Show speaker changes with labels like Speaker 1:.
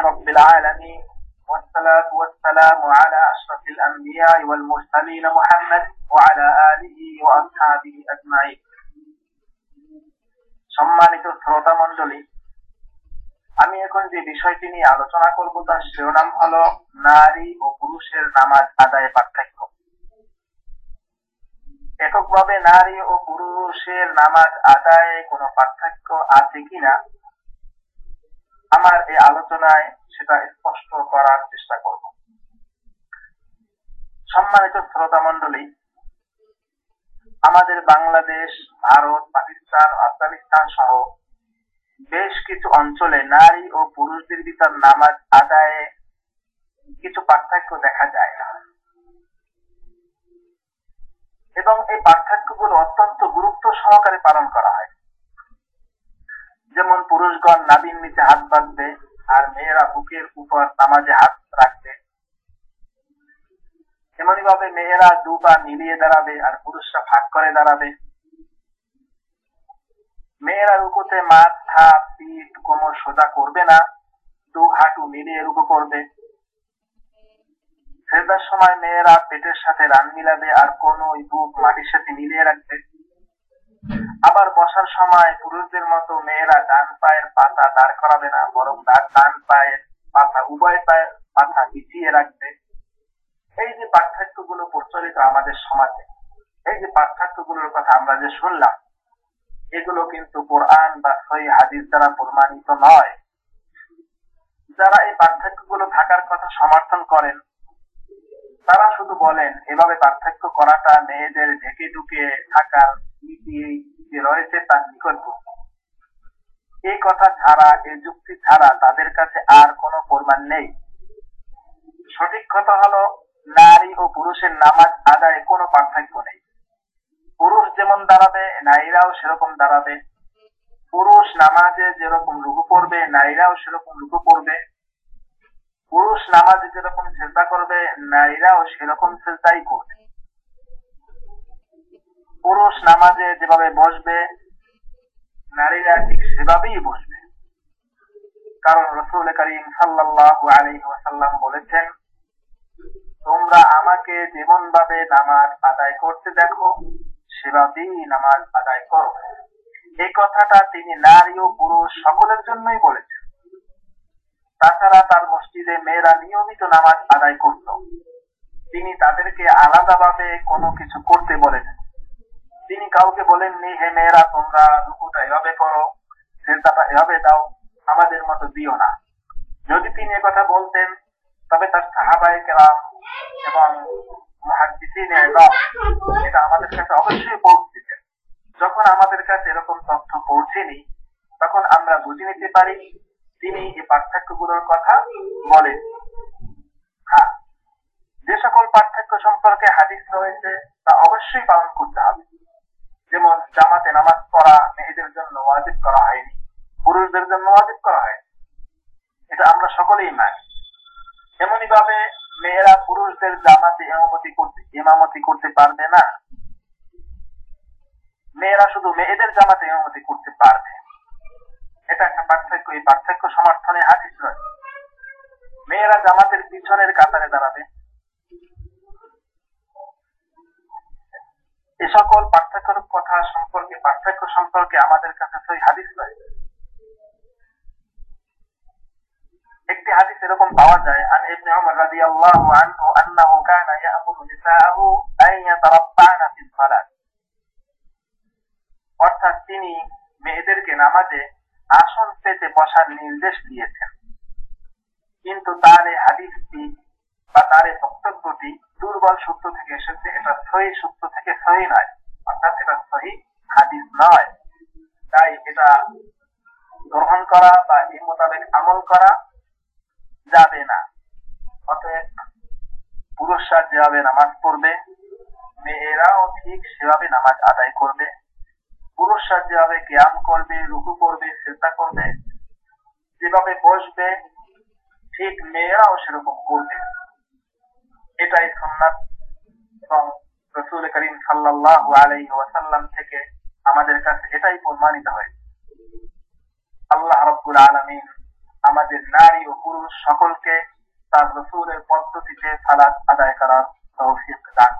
Speaker 1: رب العالمين والصلاة والسلام على أشرف الأنبياء والمرسلين محمد وعلى آله وأصحابه أجمعين সম্মানিত শ্রোতা মন্ডলী আমি এখন যে বিষয়টি নিয়ে আলোচনা করব তার শিরোনাম হলো নারী ও পুরুষের নামাজ আদায় পার্থক্য এককভাবে নারী ও পুরুষের নামাজ আদায়ে কোনো পার্থক্য আছে কিনা আমার এই আলোচনায় সেটা স্পষ্ট করার চেষ্টা করব। সম্মানিত শ্রোতা মন্ডলী আমাদের বাংলাদেশ, ভারত, পাকিস্তান, আফগানিস্তান সহ বেশ কিছু অঞ্চলে নারী ও পুরুষদের ভিতর নামাজ আদায়ে কিছু পার্থক্য দেখা যায়। না এবং এই পার্থক্যগুলো অত্যন্ত গুরুত্ব সহকারে পালন করা হয়। যেমন পুরুষগণ নাবির নিচে হাত বাঁধবে, আর মেয়েরা বুকের উপর নামাজে হাত রাখবে। এমনই ভাবে মেয়েরা দু পা মিলিয়ে দাঁড়াবে, আর পুরুষরা ভাগ করে দাঁড়াবে। মেয়েরা রুকুতে মাথা, পিঠ, কোমর সোজা করবে না, দু হাঁটু মিলিয়ে রুকু করবে। সেজদার সময় মেয়েরা পেটের সাথে রান মিলাবে, আর কোন বুক মাটির সাথে মিলিয়ে রাখবে। আবার বসার সময় পুরুষদের মতো মেয়েরা ডান পায়ের পাতা দাঁড় করাবে না, বরং ডান পায়ের পাতা, উভয় পায়ের পাতা পিছিয়ে রাখবে। এই যে পার্থক্যগুলো প্রচলিত আমাদের সমাজে, এই যে পার্থক্যগুলোর কথা আমরা যে শুনলাম, এগুলো কিন্তু কোরআন বা সই হাদিস দ্বারা প্রমাণিত নয়। যারা এই পার্থক্যগুলো থাকার কথা সমর্থন করেন, তারা শুধু বলেন, এভাবে পার্থক্য করাটা মেয়েদের ঢেকে ঢুকে থাকার নীতি তার নিকট এই কথা ছাড়া, এই যুক্তি ছাড়া তাদের কাছে আর কোনো প্রমাণ নেই। সঠিক কথা হলো, নারী ও পুরুষের নামাজ আদায়ে কোনো পার্থক্য নেই। পুরুষ যেমন দাঁড়াবে, নারীরাও সেরকম দাঁড়াবে। পুরুষ নামাজে যেরকম রুকু পড়বে নারীরাও সেরকম রুকু পড়বে পুরুষ নামাজে যেরকম চেষ্টা করবে, নারীরাও সেরকম চেষ্টাই করবে। পুরুষ নামাজে যেভাবে বসবে নারীরা ঠিক সেভাবেই বসবে। কারণ রসুল করিম সাল্লাহ আলী বলেছেন, তোমরা আমাকে যেমন ভাবে নামাজ আদায় করতে দেখো, সেভাবেই নামাজ আদায় করো। এই কথাটা তিনি নারী ও পুরুষ সকলের জন্যই বলেছেন। তাছাড়া তার মসজিদে মেয়েরা নিয়মিত নামাজ আদায় করত। তিনি তাদেরকে আলাদাভাবে কোনো কিছু করতে বলেন তিনি কাউকে বলেননি, হে মেয়েরা, তোমরা রুকুটা এভাবে করো সেটাটা এভাবে দাও, আমাদের মতো দিও না। যদি তিনি কথা বলতেন, তবে তার সাহাবাই কেরাম এবং এটা আমাদের কাছে অবশ্যই যখন আমাদের কাছে এরকম তথ্য পৌঁছেনি, তখন আমরা বুঝে নিতে পারি তিনি এই পার্থক্যগুলোর কথা বলেন। হ্যাঁ যে সকল পার্থক্য সম্পর্কে হাদিস রয়েছে, তা অবশ্যই পালন করতে হবে। যেমন জামাতে নামাজ পড়া মেয়েদের জন্য ওয়াজিব করা হয়নি, পুরুষদের জন্য ওয়াজিব করা হয়নি। এটা আমরা সকলেই মানি। এমনই ভাবে মেয়েরা পুরুষদের জামাতে ইমামতি করতে ইমামতি করতে পারবে না। মেয়েরা শুধু মেয়েদের জামাতে ইমামতি করতে পারবে। এটা একটা পার্থক্য, এই পার্থক্য সমর্থনে হাদিস রয়েছে মেয়েরা জামাতের পিছনের কাতারে দাঁড়াবে। সকল পার্থক্যের কথা সম্পর্কে, পার্থক্য সম্পর্কে আমাদের কাছে সই হাদিস রয়েছে একটি হাদিস এরকম পাওয়া যায়, আন ইবনে উমর রাদিয়াল্লাহু আনহু আন্নাহু কানা ইয়ামুরু ফিস সালাত। অর্থাৎ তিনি মেয়েদেরকে নামাজে আসন পেতে বসার নির্দেশ দিয়েছেন। কিন্তু তার এই হাদিসটি বা তার এই বক্তব্যটি দুর্বল সূত্র থেকে এসেছে, এটা সহি সূত্র থেকে সহি নয়, অর্থাৎ এটা সহি হাদিস নয়। তাই এটা গ্রহণ করা বা এই মোতাবেক আমল করা যাবে না। অতএব পুরুষরা যেভাবে নামাজ পড়বে, মেয়েরাও ঠিক সেভাবে নামাজ আদায় করবে। পুরুষরা যেভাবে জ্ঞান করবে, রুকু করবে চেষ্টা করবে, যেভাবে বসবে, ঠিক মেয়েরাও সেরকম করবে। এটাই সন্ন্যাস এবং রসুল করিম সাল্লাহ আলাই ওয়াসাল্লাম থেকে আমাদের কাছে এটাই প্রমাণিত হয়েছে। আল্লাহ রব্বুল আলমিন আমাদের নারী ও পুরুষ সকলকে তার রসুলের পদ্ধতিতে সালাদ আদায় করার তৌফিক দান